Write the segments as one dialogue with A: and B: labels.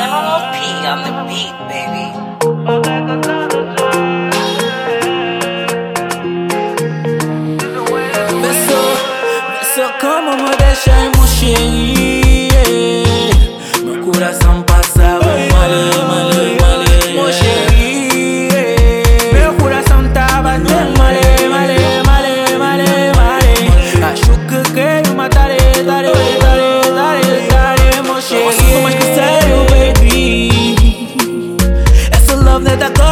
A: on the beat, baby.
B: Vê só, vê só como me deixa emocionar Meu coração passava male, male, male Mocheguei Meu coração tava batendo male, male, male, male, male Acho que quero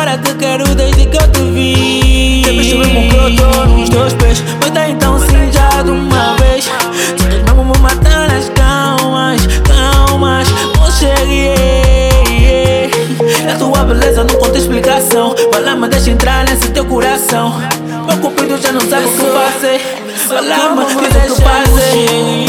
B: não agora que quero desde que eu te vi. Quer mexer mesmo tô nos teus pés. Mas tá então sim já de uma vez. Tu tens mesmo me matar nas calmas, calmas. Eu cheguei A tua beleza não conta explicação. Vai lá, me deixa entrar nesse teu coração. Meu cupido já não sabe o que fazer Vai lá, me o que fazer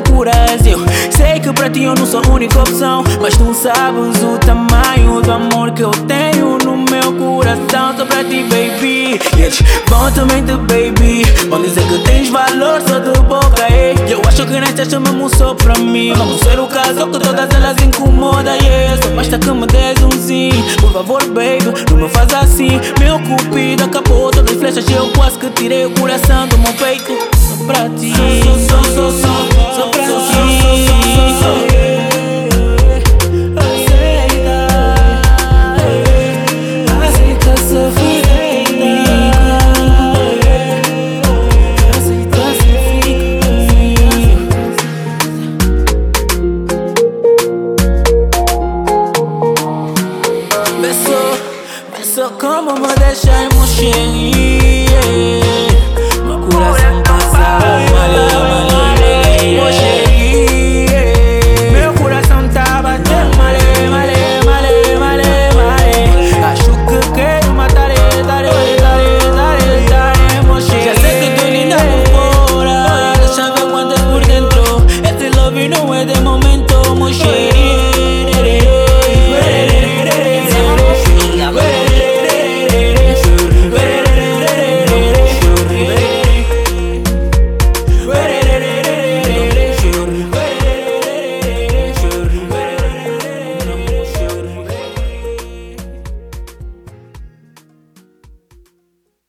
B: procuras. Eu sei que pra ti eu não sou a única opção Mas tu sabes o tamanho do amor que eu tenho no meu coração. Só pra ti, baby. Eles vão também te, baby. Vão dizer que tens valor só de boca, ei Eu acho que nasceste mesmo só pra mim. Vamos ser o casal que todas elas incomodam, yeah Só basta que me des um sim. Por favor, baby, não me faz assim. Meu cupido acabou todas as flechas Eu quase que tirei o coração do meu peito pra ti. Só, só, só, só pra ti. Aceita Aceita Vê só, vê só como me deixa emocionar shit.